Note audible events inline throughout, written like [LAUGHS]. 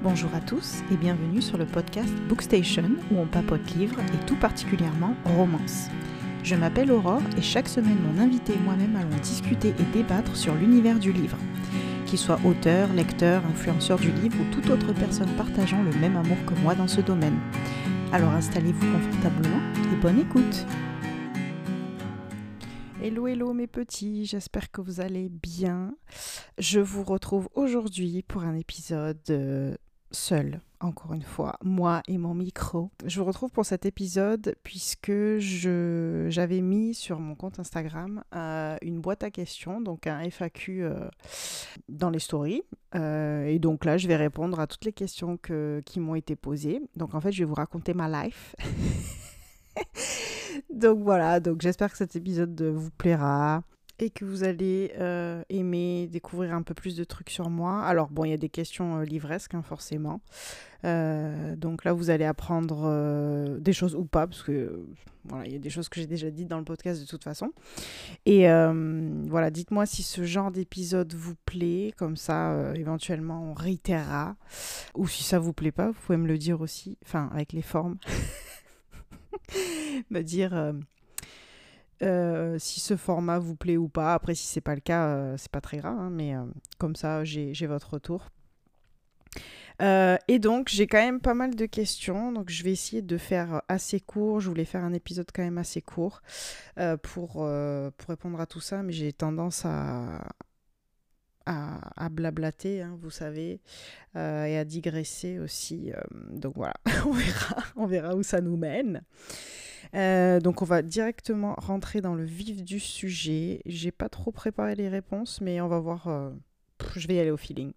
Bonjour à tous et bienvenue sur le podcast Bookstation où on papote livres et tout particulièrement romance. Je m'appelle Aurore et chaque semaine mon invité et moi-même allons discuter et débattre sur l'univers du livre. Qu'il soit auteur, lecteur, influenceur du livre ou toute autre personne partageant le même amour que moi dans ce domaine. Alors installez-vous confortablement et bonne écoute Hello hello mes petits, j'espère que vous allez bien. Je vous retrouve aujourd'hui pour un épisode euh, seul, encore une fois, moi et mon micro. Je vous retrouve pour cet épisode puisque je, j'avais mis sur mon compte Instagram euh, une boîte à questions, donc un FAQ euh, dans les stories. Euh, et donc là, je vais répondre à toutes les questions que, qui m'ont été posées. Donc en fait, je vais vous raconter ma life. [LAUGHS] donc voilà, donc j'espère que cet épisode vous plaira et que vous allez euh, aimer découvrir un peu plus de trucs sur moi. Alors bon, il y a des questions euh, livresques hein, forcément. Euh, donc là, vous allez apprendre des choses ou pas, parce que voilà, il y a des choses que j'ai déjà dites dans le podcast de toute façon. Et voilà, dites-moi si ce genre d'épisode vous plaît, comme ça, éventuellement, on réitérera. Ou si ça vous plaît pas, vous pouvez me le dire aussi, enfin, avec les formes. [LAUGHS] me dire euh, si ce format vous plaît ou pas. Après, si c'est pas le cas, euh, c'est pas très grave, hein, mais euh, comme ça, j'ai votre retour. et donc, j'ai quand même pas mal de questions, donc je vais essayer de faire assez court. Je voulais faire un épisode quand même assez court pour, pour répondre à tout ça, mais j'ai tendance à, à, blablater, hein, vous savez, et à digresser aussi. donc voilà, [LAUGHS] on verra, on verra où ça nous mène. Euh, donc on va directement rentrer dans le vif du sujet. J'ai pas trop préparé les réponses, mais on va voir. Euh, je vais y aller au feeling.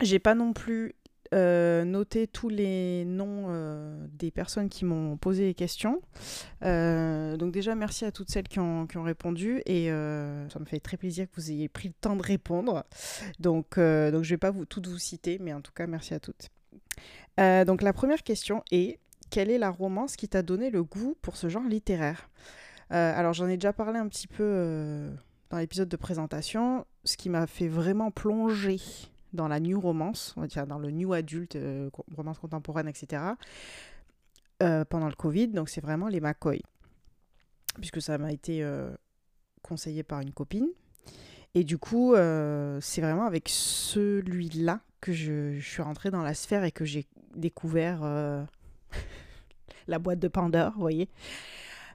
J'ai pas non plus euh, noté tous les noms des personnes qui m'ont posé les questions. donc déjà merci à toutes celles qui ont, qui ont répondu et ça me fait très plaisir que vous ayez pris le temps de répondre. Donc, donc je vais pas vous, toutes vous citer, mais en tout cas merci à toutes. donc la première question est quelle est la romance qui t'a donné le goût pour ce genre littéraire? Euh, Alors j'en ai déjà parlé un petit peu euh, dans l'épisode de présentation. Ce qui m'a fait vraiment plonger dans la new romance, on va dire dans le new adulte, euh, romance contemporaine, etc. pendant le Covid, donc c'est vraiment les McCoy. Puisque ça m'a été conseillé par une copine. Et du coup, c'est vraiment avec celui-là que je, je, suis rentrée dans la sphère et que j'ai découvert la boîte de Pandore, vous voyez.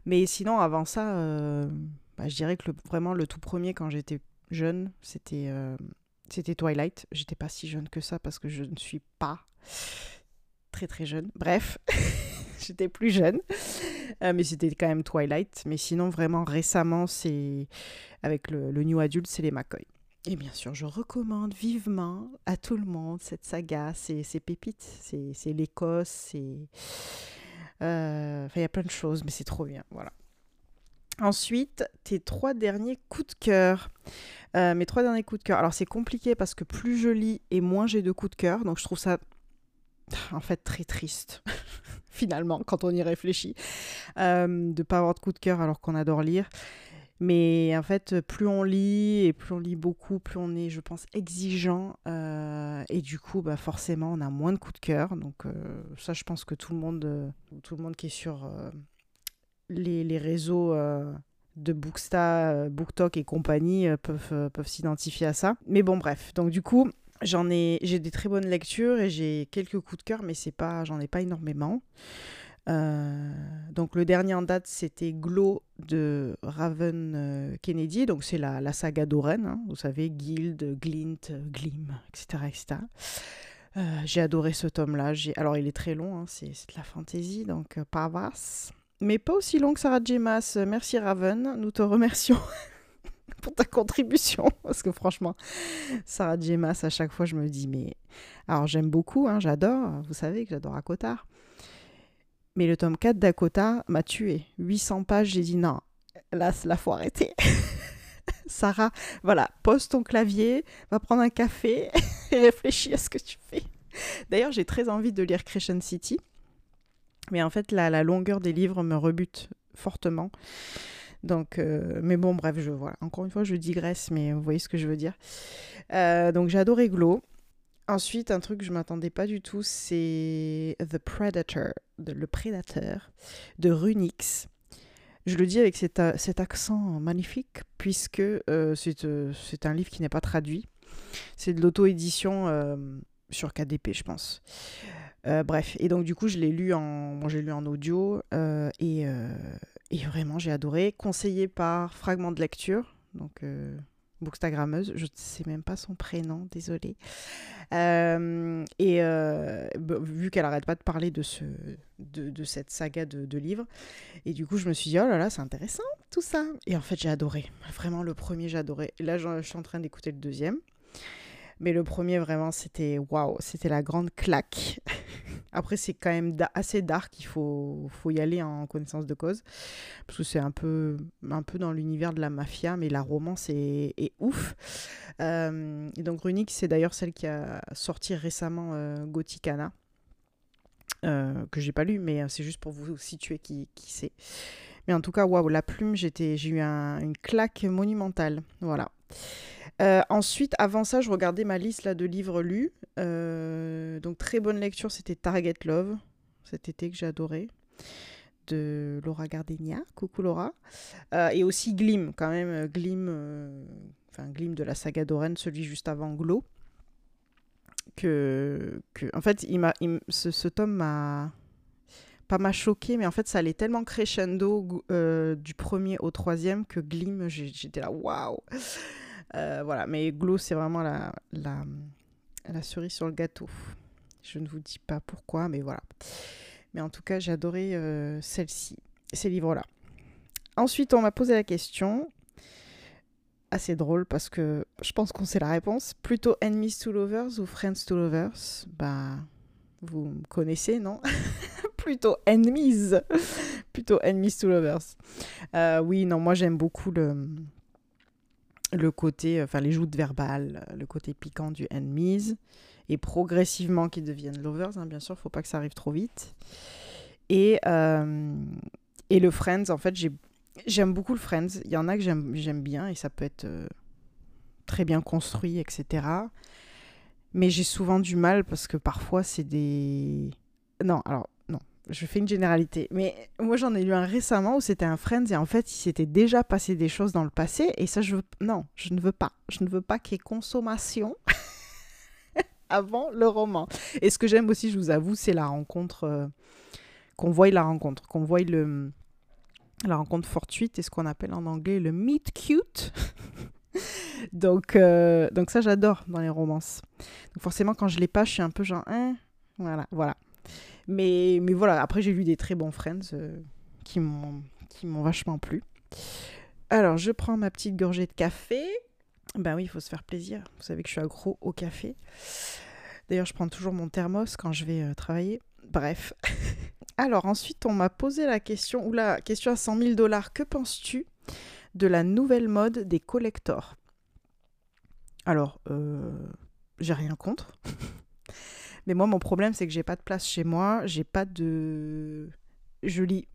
Mais sinon, avant ça, euh, bah, je dirais que vraiment le tout premier quand j'étais jeune, c'était euh, c'était Twilight. J'étais pas si jeune que ça parce que je ne suis pas très très jeune. Bref, [LAUGHS] j'étais plus jeune, euh, mais c'était quand même Twilight. Mais sinon, vraiment récemment, c'est avec le, le New Adult, c'est les McCoy. Et bien sûr, je recommande vivement à tout le monde cette saga, c'est pépites, c'est l'Écosse, c'est euh, il y a plein de choses, mais c'est trop bien. Voilà. Ensuite, tes trois derniers coups de cœur. Euh, mes trois derniers coups de cœur. Alors, c'est compliqué parce que plus je lis et moins j'ai de coups de cœur. Donc, je trouve ça en fait très triste, [LAUGHS] finalement, quand on y réfléchit, euh, de ne pas avoir de coup de cœur alors qu'on adore lire. Mais en fait, plus on lit et plus on lit beaucoup, plus on est, je pense, exigeant. Euh, et du coup, bah forcément, on a moins de coups de cœur. Donc euh, ça, je pense que tout le monde, euh, tout le monde qui est sur les, les, réseaux de Booksta, BookTok et compagnie peuvent, peuvent s'identifier à ça. Mais bon, bref. Donc du coup, j'en ai, j'ai des très bonnes lectures et j'ai quelques coups de cœur, mais c'est pas, j'en ai pas énormément. Euh, donc le dernier en date, c'était Glow de Raven euh, Kennedy. Donc c'est la, la, saga d'Oren, hein. vous savez, Guild, Glint, Glim, etc. etc. Euh, j'ai adoré ce tome-là. Alors il est très long, hein. c'est de la fantaisie, donc pas vaste. Mais pas aussi long que Sarah Jemas. Merci Raven, nous te remercions. [LAUGHS] pour ta contribution. Parce que franchement, Sarah Jemas, à chaque fois, je me dis, mais. Alors, j'aime beaucoup, hein, j'adore. Vous savez que j'adore Akotar. Mais le tome 4 d'Akota m'a tué. 800 pages, j'ai dit non, là, la faut [LAUGHS] arrêter. Sarah, voilà, pose ton clavier, va prendre un café [LAUGHS] et réfléchis à ce que tu fais. D'ailleurs, j'ai très envie de lire Crescent City. Mais en fait, la, la longueur des livres me rebute fortement. Donc, euh, mais bon, bref, je vois. Encore une fois, je digresse, mais vous voyez ce que je veux dire. Euh, donc, j'ai adoré Glow. Ensuite, un truc que je m'attendais pas du tout, c'est The Predator, de, le prédateur de Runix. Je le dis avec cet, cet accent magnifique, puisque euh, c'est un livre qui n'est pas traduit. C'est de l'auto-édition sur KDP, je pense. Euh, bref, et donc du coup, je l'ai lu en, bon, lu en audio euh, et, euh, et, vraiment j'ai adoré. Conseillé par Fragment de lecture, donc bookstagrammeuse, je ne sais même pas son prénom, désolée. et vu qu'elle arrête pas de parler de, ce, de, cette saga de, livres, et du coup je me suis dit oh là là c'est intéressant tout ça. Et en fait j'ai adoré, vraiment le premier j'ai adoré. Là je suis en train d'écouter le deuxième. Mais le premier, vraiment, c'était waouh, c'était la grande claque. Après, c'est quand même assez dark, il faut, y aller en connaissance de cause. Parce que c'est un peu, dans l'univers de la mafia, mais la romance est, ouf. Euh, et donc, Runic, c'est d'ailleurs celle qui a sorti récemment euh, Gothicana. Euh, que j'ai pas lu, mais c'est juste pour vous situer qui, qui c'est. Mais en tout cas, waouh, la plume, j'ai eu une claque monumentale. Voilà. Euh, ensuite, avant ça, je regardais ma liste là, de livres lus. Euh, donc, très bonne lecture, c'était Target Love, cet été que j'ai adoré, de Laura Gardenia. Coucou Laura. Euh, et aussi Glim, quand même, Glim, enfin Glim de la saga d'Oren, celui juste avant Glow. Que, que, en fait, il ce, ce, tome m'a pas m'a choqué, mais en fait, ça allait tellement crescendo du premier au troisième que Glim, j'étais là, waouh! Euh, voilà, mais Glow, c'est vraiment la, la, la, cerise sur le gâteau. Je ne vous dis pas pourquoi, mais voilà. Mais en tout cas, j'ai adoré euh, celle-ci, ces livres-là. Ensuite, on m'a posé la question, assez drôle parce que je pense qu'on sait la réponse. Plutôt Enemies to Lovers ou Friends to Lovers? Bah, vous me connaissez, non? [LAUGHS] Plutôt Enemies. [LAUGHS] Plutôt Enemies to Lovers. Euh, oui, non, moi j'aime beaucoup le le côté, enfin les joutes verbales, le côté piquant du enemies, et progressivement qu'ils deviennent lovers, hein, bien sûr, faut pas que ça arrive trop vite. Et, euh, et le Friends, en fait, j'aime beaucoup le Friends. Il y en a que j'aime bien et ça peut être euh, très bien construit, etc. Mais j'ai souvent du mal parce que parfois c'est des... Non, alors je fais une généralité, mais moi j'en ai lu un récemment où c'était un Friends et en fait il s'était déjà passé des choses dans le passé et ça je veux... non, je ne veux pas. Je ne veux pas qu'il y ait consommation [LAUGHS] avant le roman. Et ce que j'aime aussi, je vous avoue, c'est la rencontre, euh, qu'on voie la rencontre, qu'on voie le, la rencontre fortuite et ce qu'on appelle en anglais le meet cute. [LAUGHS] donc, euh, donc ça j'adore dans les romances. Donc forcément quand je les pas, je suis un peu genre, hein, voilà, voilà. Mais, mais voilà, après j'ai lu des très bons Friends euh, qui m'ont vachement plu. Alors, je prends ma petite gorgée de café. Ben oui, il faut se faire plaisir. Vous savez que je suis accro au café. D'ailleurs, je prends toujours mon thermos quand je vais euh, travailler. Bref. [LAUGHS] Alors, ensuite, on m'a posé la question, ou la question à 100 000 dollars. Que penses-tu de la nouvelle mode des collectors? Alors, euh, j'ai rien contre. [LAUGHS] Mais moi, mon problème, c'est que j'ai pas de place chez moi. J'ai pas de. Je lis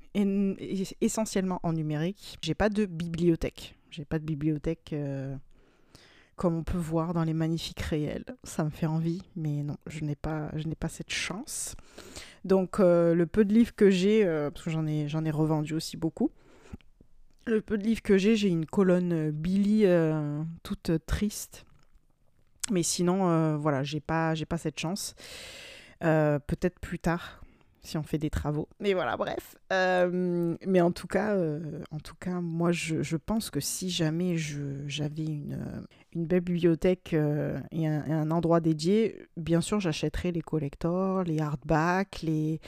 essentiellement en numérique. J'ai pas de bibliothèque. J'ai pas de bibliothèque euh, comme on peut voir dans les magnifiques réels. Ça me fait envie, mais non, je n'ai pas, je n'ai pas cette chance. Donc euh, le peu de livres que j'ai, euh, parce que j'en ai, j'en ai revendu aussi beaucoup. Le peu de livres que j'ai, j'ai une colonne Billy toute triste mais sinon, euh, voilà, j'ai pas, j'ai pas cette chance. Euh, peut-être plus tard, si on fait des travaux. Mais voilà, bref. Euh, mais en tout cas, en tout cas, moi, je, pense que si jamais j'avais une, une belle bibliothèque et un, un, endroit dédié, bien sûr, j'achèterais les collectors, les hardbacks, les,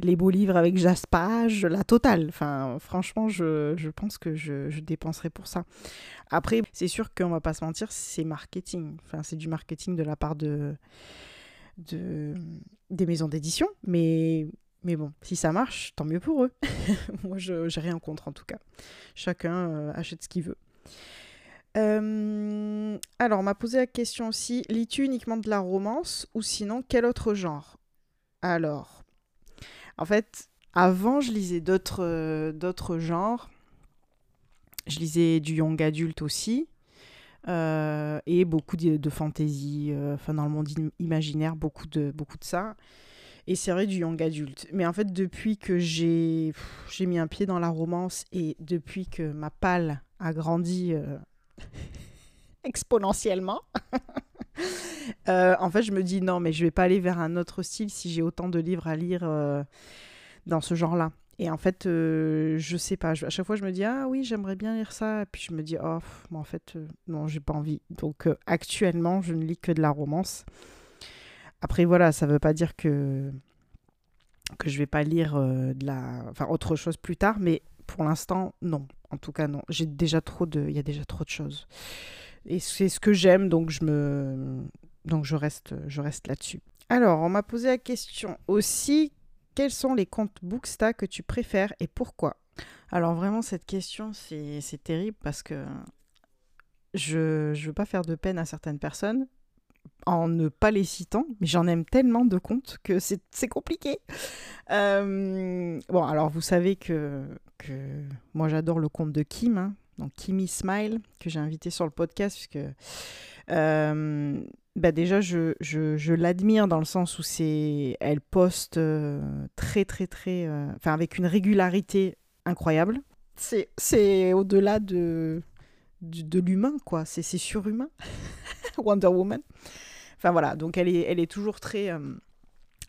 les beaux livres avec jaspage, la totale. Enfin, franchement, je, je pense que je, je dépenserais pour ça. Après, c'est sûr qu'on va pas se mentir, c'est marketing. Enfin, c'est du marketing de la part de, de des maisons d'édition, mais mais bon, si ça marche, tant mieux pour eux. [LAUGHS] Moi, je n'ai rien contre en tout cas. Chacun euh, achète ce qu'il veut. Euh, alors, on m'a posé la question aussi, lis-tu uniquement de la romance ou sinon quel autre genre? Alors, en fait, avant, je lisais d'autres euh, d'autres genres. Je lisais du young adulte aussi. Et beaucoup de, de fantaisie, enfin dans le monde imaginaire, beaucoup de, beaucoup de ça. Et c'est vrai du young adulte. Mais en fait, depuis que j'ai mis un pied dans la romance et depuis que ma palle a grandi [LAUGHS] exponentiellement, [LAUGHS] Euh, en fait, je me dis non, mais je vais pas aller vers un autre style si j'ai autant de livres à lire euh, dans ce genre-là. Et en fait, euh, je sais pas. à chaque fois, je me dis ah oui, j'aimerais bien lire ça. Et puis je me dis oh, en fait, non, j'ai pas envie. Donc actuellement, je ne lis que de la romance. Après voilà, ça veut pas dire que que je vais pas lire de la, enfin autre chose plus tard, mais pour l'instant, non. En tout cas, non. J'ai déjà trop de, il y a déjà trop de choses. Et c'est ce que j'aime, donc je me, donc je reste, je reste là-dessus. Alors, on m'a posé la question aussi, quels sont les comptes Booksta que tu préfères et pourquoi? Alors vraiment, cette question, c'est terrible parce que je ne veux pas faire de peine à certaines personnes en ne pas les citant, mais j'en aime tellement de comptes que c'est compliqué. Euh, bon, alors vous savez que, moi j'adore le compte de Kim, hein, donc Kimi Smile, que j'ai invité sur le podcast, puisque euh, bah déjà, je, je, je l'admire dans le sens où c'est, elle poste euh, très, très, très, euh, enfin, avec une régularité incroyable. C'est, c'est au-delà de, de, l'humain, quoi. C'est, c'est surhumain. [LAUGHS] Wonder Woman. Enfin, voilà. Donc, elle est, elle est toujours très,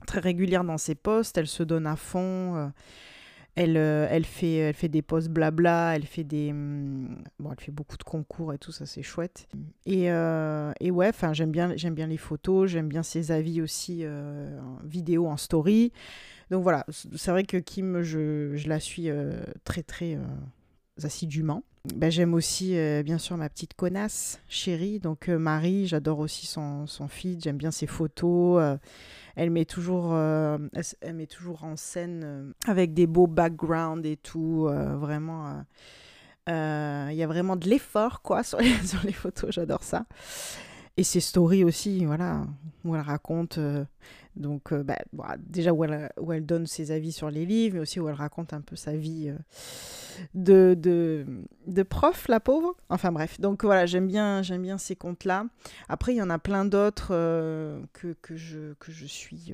très régulière dans ses posts. Elle se donne à fond. Elle, euh, elle, fait, des posts blabla, elle fait des. Hum, bon, elle fait beaucoup de concours et tout, ça c'est chouette. Et, euh, ouais, j'aime bien, les photos, j'aime bien ses avis aussi euh, en vidéo, en story. Donc voilà, c'est vrai que Kim, je la suis très très assidûment. Ben, j'aime aussi bien sûr ma petite connasse chérie, donc Marie, j'adore aussi son, son feed, j'aime bien ses photos elle met toujours, euh, elle, met toujours en scène euh, avec des beaux backgrounds et tout. Euh, vraiment, il y a vraiment de l'effort quoi [LAUGHS] sur les photos. J'adore ça. Et ses stories aussi, voilà, où elle raconte donc, euh, bah, déjà où elle, où elle, donne ses avis sur les livres, mais aussi où elle raconte un peu sa vie euh, de, de, prof, la pauvre. Enfin bref, donc voilà, j'aime bien, j'aime bien ces contes-là. Après, il y en a plein d'autres euh, que, que, je, que je suis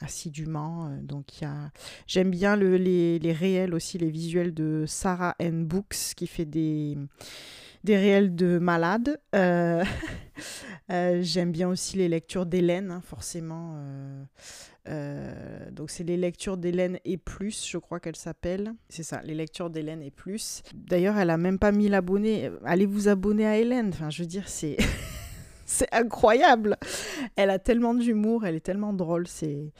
assidûment. Donc, a... j'aime bien le, les, les réels aussi, les visuels de Sarah N. Books, qui fait des des réels de malades. Euh, [LAUGHS] euh, j'aime bien aussi les lectures d'Hélène, hein, forcément. Euh, donc c'est les lectures d'Hélène et plus, je crois qu'elle s'appelle. C'est ça, les lectures d'Hélène et plus. D'ailleurs, elle a même pas mis l'abonné. Allez vous abonner à Hélène. Enfin, je veux dire, c'est [LAUGHS] incroyable. Elle a tellement d'humour, elle est tellement drôle. C'est,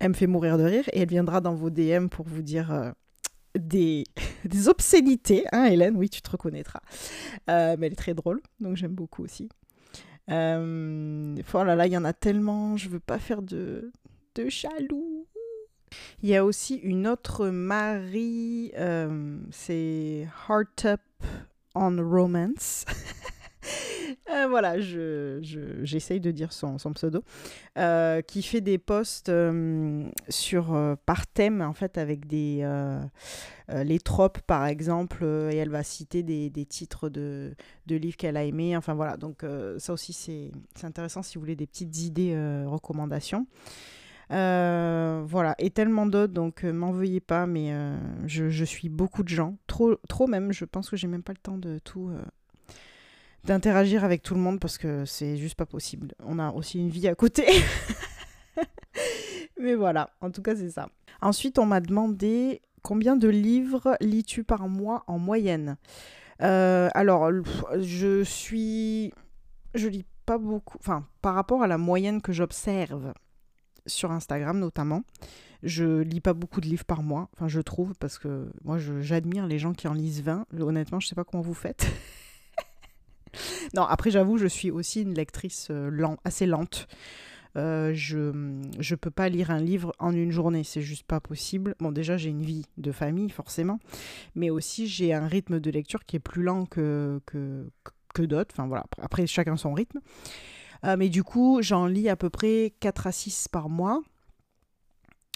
elle me fait mourir de rire et elle viendra dans vos DM pour vous dire [LAUGHS] des, obscénités. Hein, Hélène, oui, tu te reconnaîtras. Euh, mais elle est très drôle, donc j'aime beaucoup aussi. Euh, oh là là, il y en a tellement, je veux pas faire de, de. Il y a aussi une autre Marie, euh, c'est Heart Up on Romance. [LAUGHS] Euh, voilà, je, j'essaye de dire son, pseudo, euh, qui fait des posts euh, sur, par thème, en fait, avec des, les tropes, par exemple, et elle va citer des, titres de, livres qu'elle a aimés. Enfin, voilà, donc ça aussi, c'est, intéressant si vous voulez des petites idées, recommandations. voilà, et tellement d'autres, donc m'en veuillez pas, mais je, je, suis beaucoup de gens, trop, trop même, je pense que j'ai même pas le temps de tout d'interagir avec tout le monde parce que c'est juste pas possible. On a aussi une vie à côté. [LAUGHS] Mais voilà, en tout cas, c'est ça. Ensuite, on m'a demandé combien de livres lis-tu par mois en moyenne? Euh, Alors, je suis. Je lis pas beaucoup. Enfin, par rapport à la moyenne que j'observe sur Instagram notamment, je lis pas beaucoup de livres par mois. Enfin, je trouve, parce que moi, j'admire les gens qui en lisent 20. Honnêtement, je sais pas comment vous faites. [LAUGHS] non, après, j'avoue, je suis aussi une lectrice euh, assez lente. Euh, je ne peux pas lire un livre en une journée, c'est juste pas possible. Bon, déjà, j'ai une vie de famille, forcément, mais aussi j'ai un rythme de lecture qui est plus lent que, que, que d'autres. Enfin, voilà, après, chacun son rythme. Euh, mais du coup, j'en lis à peu près 4 à 6 par mois.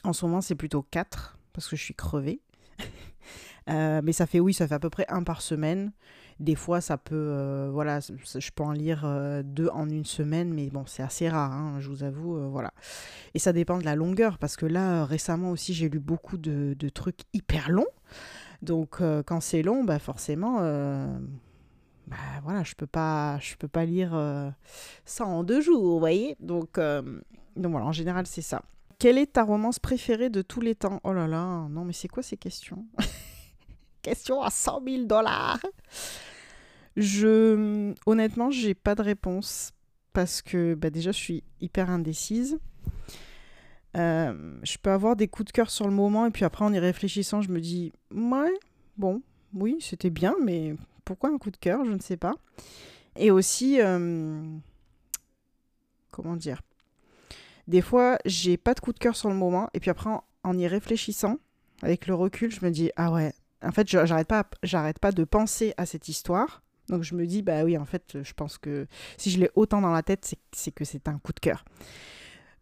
En ce moment, c'est plutôt 4 parce que je suis crevée. [LAUGHS] mais ça fait, oui, ça fait à peu près un par semaine. Des fois, ça peut, voilà, je peux en lire deux en une semaine, mais bon, c'est assez rare, hein, je vous avoue, voilà. Et ça dépend de la longueur, parce que là, récemment aussi, j'ai lu beaucoup de, de trucs hyper longs. Donc, quand c'est long, bah forcément bah voilà, je peux pas, je peux pas lire ça en deux jours, vous voyez. Donc, donc voilà, en général, c'est ça. Quelle est ta romance préférée de tous les temps? Oh là là, non mais c'est quoi ces questions? [LAUGHS] Question à 100 000 dollars Je, honnêtement, j'ai pas de réponse parce que bah déjà, je suis hyper indécise. je peux avoir des coups de cœur sur le moment et puis après, en y réfléchissant, je me dis, ouais, bon, oui, c'était bien, mais pourquoi un coup de cœur? Je ne sais pas. Et aussi, euh, comment dire? Des fois, j'ai pas de coup de cœur sur le moment, et puis après, en, y réfléchissant, avec le recul, je me dis ah ouais. En fait, j'arrête pas, j'arrête pas de penser à cette histoire. Donc je me dis bah oui, en fait, je pense que si je l'ai autant dans la tête, c'est que c'est un coup de cœur.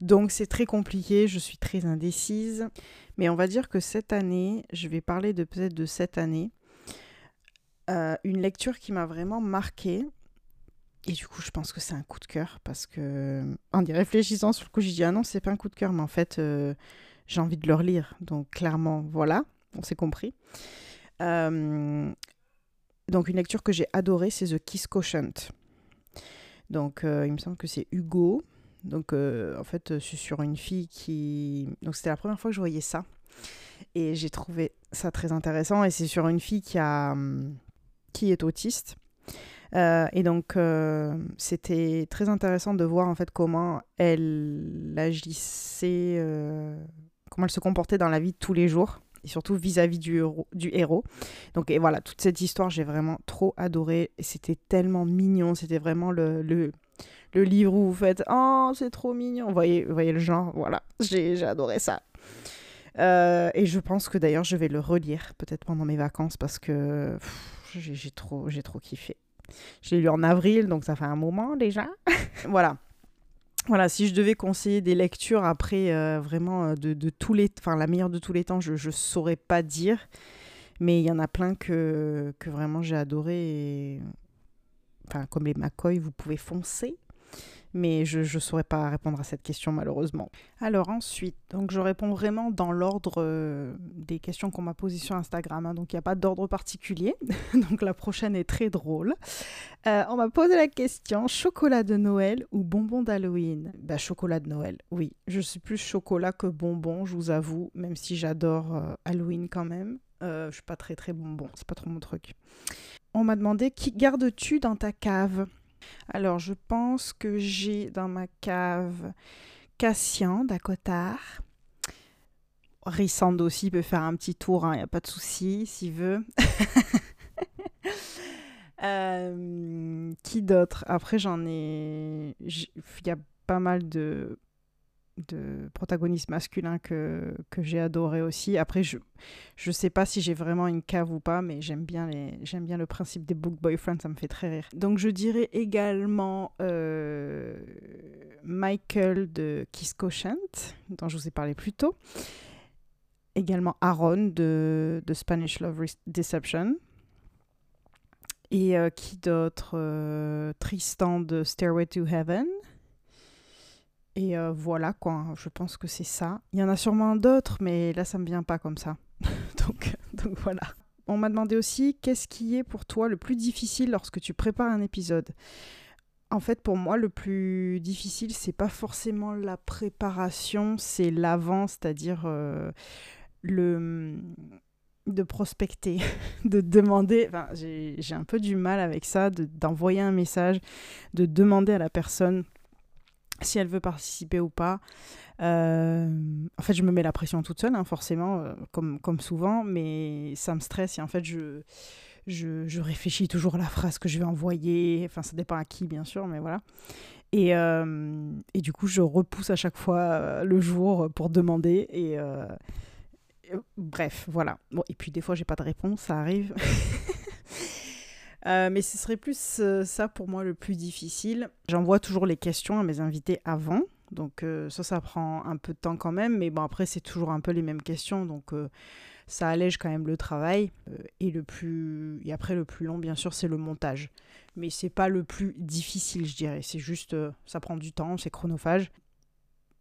Donc c'est très compliqué, je suis très indécise. Mais on va dire que cette année, je vais parler de peut-être de cette année. Euh, une lecture qui m'a vraiment marquée. Et du coup, je pense que c'est un coup de cœur parce que, en y réfléchissant sur le coup, j'ai dit ah non, c'est pas un coup de cœur, mais en fait, euh, j'ai envie de le relire. Donc, clairement, voilà, on s'est compris. Euh, donc, une lecture que j'ai adorée, c'est The Kiss Quotient. Donc, il me semble que c'est Hugo. Donc, en fait, c'est sur une fille qui. Donc, c'était la première fois que je voyais ça. Et j'ai trouvé ça très intéressant. Et c'est sur une fille qui a. Hum, qui est autiste. Euh, et donc, euh, c'était très intéressant de voir en fait comment elle agissait, euh, comment elle se comportait dans la vie de tous les jours, et surtout vis-à-vis du, héros. Donc, et voilà, toute cette histoire, j'ai vraiment trop adoré. C'était tellement mignon. C'était vraiment le, le, livre où vous faites Oh, c'est trop mignon. Vous voyez, voyez le genre, voilà, j'ai adoré ça. et je pense que d'ailleurs, je vais le relire peut-être pendant mes vacances parce que j'ai trop, j'ai trop kiffé. Je l'ai lu en avril, donc ça fait un moment déjà. [LAUGHS] voilà. Voilà, si je devais conseiller des lectures après euh, vraiment euh, de, de, tous les, enfin la meilleure de tous les temps, je ne saurais pas dire, mais il y en a plein que, que vraiment j'ai adoré. Enfin, comme les McCoy, vous pouvez foncer mais je ne saurais pas répondre à cette question malheureusement. Alors ensuite, donc je réponds vraiment dans l'ordre euh, des questions qu'on m'a posées sur Instagram, hein. donc il n'y a pas d'ordre particulier, [LAUGHS] donc la prochaine est très drôle. Euh, on m'a posé la question, chocolat de Noël ou bonbon d'Halloween? Bah chocolat de Noël, oui, je suis plus chocolat que bonbon, je vous avoue, même si j'adore euh, Halloween quand même. je suis pas très très bonbon, c'est pas trop mon truc. On m'a demandé qui gardes-tu dans ta cave? Alors, je pense que j'ai dans ma cave Cassian d'Acotar. Rissand aussi peut faire un petit tour, il hein, n'y a pas de souci s'il veut. [LAUGHS] Euh, qui d'autre? Après, j'en ai. Il y a pas mal de de protagonistes masculins que, que j'ai adoré aussi. Après, je ne sais pas si j'ai vraiment une cave ou pas, mais j'aime bien, les, j'aime bien le principe des book boyfriends, ça me fait très rire. Donc je dirais également euh, Michael de Kiss Quotient, dont je vous ai parlé plus tôt. Également Aaron de, de Spanish Love Deception. Et euh, qui d'autre euh, Tristan de Stairway to Heaven. Et euh, voilà, quoi. Je pense que c'est ça. Il y en a sûrement d'autres, mais là, ça me vient pas comme ça. [LAUGHS] donc, voilà. On m'a demandé aussi qu'est-ce qui est pour toi le plus difficile lorsque tu prépares un épisode? En fait, pour moi, le plus difficile, c'est pas forcément la préparation, c'est l'avant, c'est-à-dire euh, le de prospecter, [LAUGHS] de demander. J'ai un peu du mal avec ça, d'envoyer un message, de demander à la personne si elle veut participer ou pas. Euh, en fait, je me mets la pression toute seule, hein, forcément, euh, comme, comme souvent, mais ça me stresse et en fait, je, je, je, réfléchis toujours à la phrase que je vais envoyer. Enfin, ça dépend à qui, bien sûr, mais voilà. Et, euh, et du coup, je repousse à chaque fois le jour pour demander. Et bref, voilà. Bon, et puis des fois, j'ai pas de réponse, ça arrive. [LAUGHS] Euh, mais ce serait plus euh, ça pour moi le plus difficile. J'envoie toujours les questions à mes invités avant. Donc ça, ça prend un peu de temps quand même, mais bon après c'est toujours un peu les mêmes questions, donc ça allège quand même le travail. et le plus après le plus long, bien sûr, c'est le montage. Mais c'est pas le plus difficile, je dirais. C'est juste, ça prend du temps, c'est chronophage.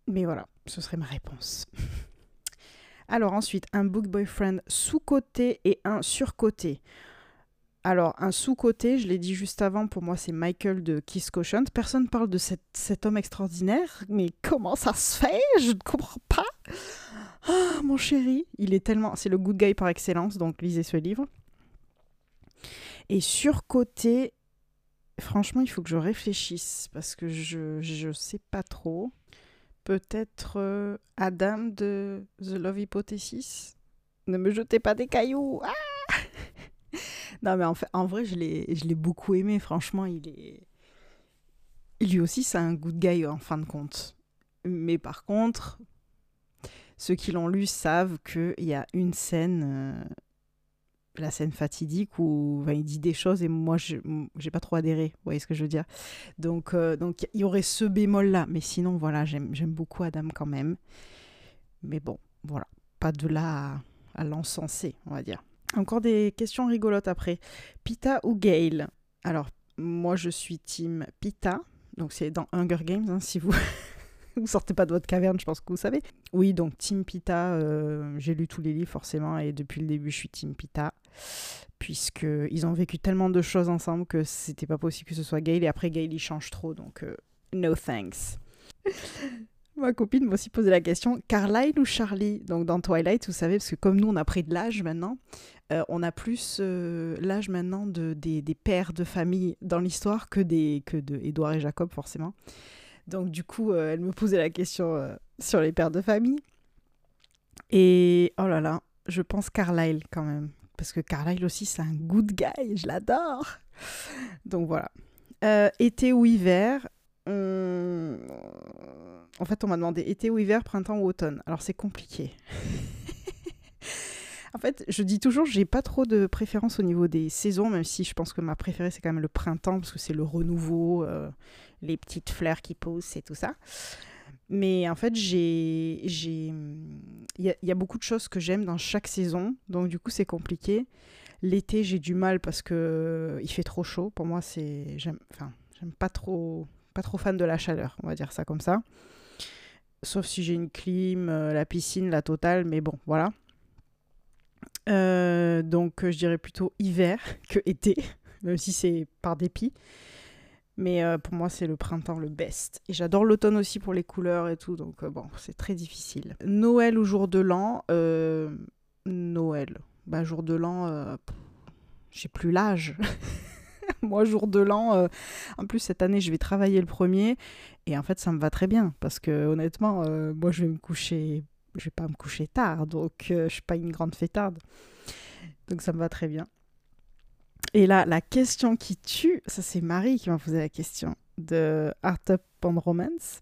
Mais voilà, ce serait ma réponse. [LAUGHS] Alors ensuite, un book boyfriend sous-côté et un sur-côté. Alors, un sous-côté, je l'ai dit juste avant, pour moi, c'est Michael de Kiss Quotient. Personne parle de cet homme extraordinaire, mais [LAUGHS] comment ça se fait? Je ne comprends pas. Ah, mon chéri, il est tellement... C'est le good guy par excellence, donc lisez ce livre. Et sur-côté, franchement, il faut que je réfléchisse, parce que je ne sais pas trop peut-être euh, Adam de The Love Hypothesis. Ne me jetez pas des cailloux. Ah non, mais en, fait, en vrai, je l'ai beaucoup aimé. Franchement, il est. Lui aussi, c'est un good guy en fin de compte. Mais par contre, ceux qui l'ont lu savent qu'il y a une scène euh, la scène fatidique où il dit des choses et moi je j'ai pas trop adhéré vous voyez ce que je veux dire? Donc euh, donc il y aurait ce bémol là mais sinon voilà j'aime beaucoup Adam quand même mais bon voilà pas de là à, l'encenser on va dire encore des questions rigolotes après. Pita ou Gail? Alors moi je suis team Pita. Donc c'est dans Hunger Games hein, si vous [LAUGHS] vous sortez pas de votre caverne, je pense que vous savez. Oui, donc Team Pita, euh, j'ai lu tous les livres forcément, et depuis le début, je suis Team Pita, puisqu'ils ont vécu tellement de choses ensemble que c'était pas possible que ce soit Gail, et après Gail, il change trop, donc euh, no thanks. [LAUGHS] Ma copine m'a aussi posé la question, Carlyle ou Charlie? Donc dans Twilight, vous savez, parce que comme nous, on a pris de l'âge maintenant, euh, on a plus l'âge maintenant de, des, pères de famille dans l'histoire que, des, de et Jacob, forcément. Donc du coup, euh, elle me posait la question euh, sur les pères de famille. Et oh là là, je pense Carlyle quand même. Parce que Carlyle aussi, c'est un good guy, je l'adore. Donc voilà. Euh, été ou hiver En fait, on m'a demandé été ou hiver, printemps ou automne. Alors c'est compliqué. [LAUGHS] En fait, je dis toujours, j'ai pas trop de préférence au niveau des saisons, même si je pense que ma préférée c'est quand même le printemps parce que c'est le renouveau, les petites fleurs qui poussent et tout ça. Mais en fait, j'ai, j'ai, il y, a beaucoup de choses que j'aime dans chaque saison, donc du coup c'est compliqué. L'été, j'ai du mal parce que il fait trop chaud. Pour moi, c'est, j'aime, enfin, j'aime pas trop, pas trop fan de la chaleur, on va dire ça comme ça. Sauf si j'ai une clim, euh, la piscine, la totale, mais bon, voilà. Euh, donc, je dirais plutôt hiver [LAUGHS] que été, [LAUGHS] même si c'est par dépit. Mais euh, pour moi, c'est le printemps le best. Et j'adore l'automne aussi pour les couleurs et tout. Donc euh, bon, c'est très difficile. Noël ou jour de l'an euh, Noël. Bah, jour de l'an, j'ai plus l'âge. [LAUGHS] [LAUGHS] moi, jour de l'an, en plus, cette année, je vais travailler le premier. Et en fait, ça me va très bien. Parce que honnêtement, moi, je vais me coucher. Je vais pas me coucher tard. Donc, je suis pas une grande fêtarde. Donc, ça me va très bien. Et là, la question qui tue, ça c'est Marie qui m'a posé la question de Art Up on Romance.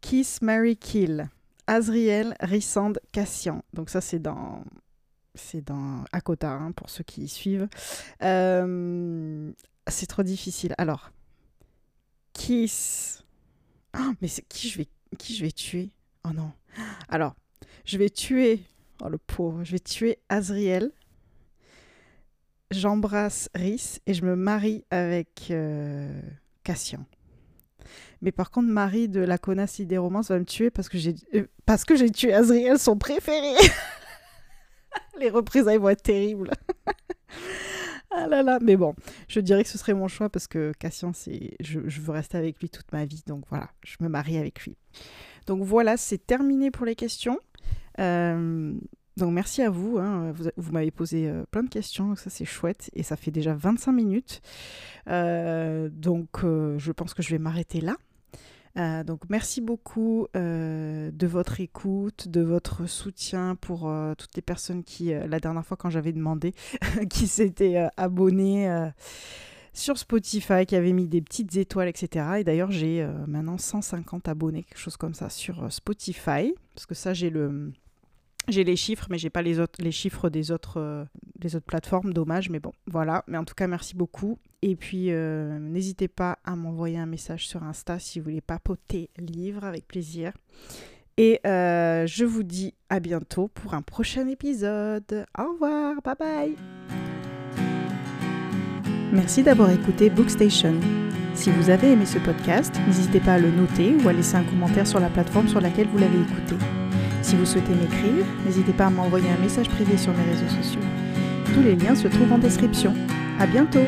Kiss, Mary, Kill. Azriel, Rissand, Cassian. Donc ça c'est dans c'est dans Akota hein, pour ceux qui suivent. Euh, c'est trop difficile. Alors, Kiss. Oh, mais c'est qui je vais qui je vais tuer? Oh non. Alors, je vais tuer. Oh le pauvre. Je vais tuer Azriel j'embrasse Rhys et je me marie avec euh, Cassian. Mais par contre, Marie de la connasse des romances va me tuer parce que j'ai euh, parce que j'ai tué Azriel, son préféré. [LAUGHS] [LAUGHS] Les représailles vont être terribles. [LAUGHS] ah là là, mais bon, je dirais que ce serait mon choix parce que Cassian, c'est, je, veux rester avec lui toute ma vie, donc voilà, je me marie avec lui. Donc voilà, c'est terminé pour les questions. Euh, donc merci à vous, hein. vous, m'avez posé euh, plein de questions, ça c'est chouette, et ça fait déjà 25 minutes. Euh, donc je pense que je vais m'arrêter là. Donc merci beaucoup de votre écoute, de votre soutien pour toutes les personnes qui, la dernière fois quand j'avais demandé, [LAUGHS] qui s'étaient abonnées sur Spotify, qui avaient mis des petites étoiles, etc. Et d'ailleurs j'ai maintenant 150 abonnés, quelque chose comme ça, sur Spotify, parce que ça j'ai le j'ai les chiffres, mais j'ai pas les autres, chiffres des autres, euh, les autres plateformes. Dommage, mais bon, voilà. Mais en tout cas, merci beaucoup. Et puis, euh, n'hésitez pas à m'envoyer un message sur Insta si vous voulez papoter livre, avec plaisir. Et euh, je vous dis à bientôt pour un prochain épisode. Au revoir, bye bye. Merci d'avoir écouté Bookstation. Si vous avez aimé ce podcast, n'hésitez pas à le noter ou à laisser un commentaire sur la plateforme sur laquelle vous l'avez écouté. Si vous souhaitez m'écrire, n'hésitez pas à m'envoyer un message privé sur mes réseaux sociaux. Tous les liens se trouvent en description. À bientôt!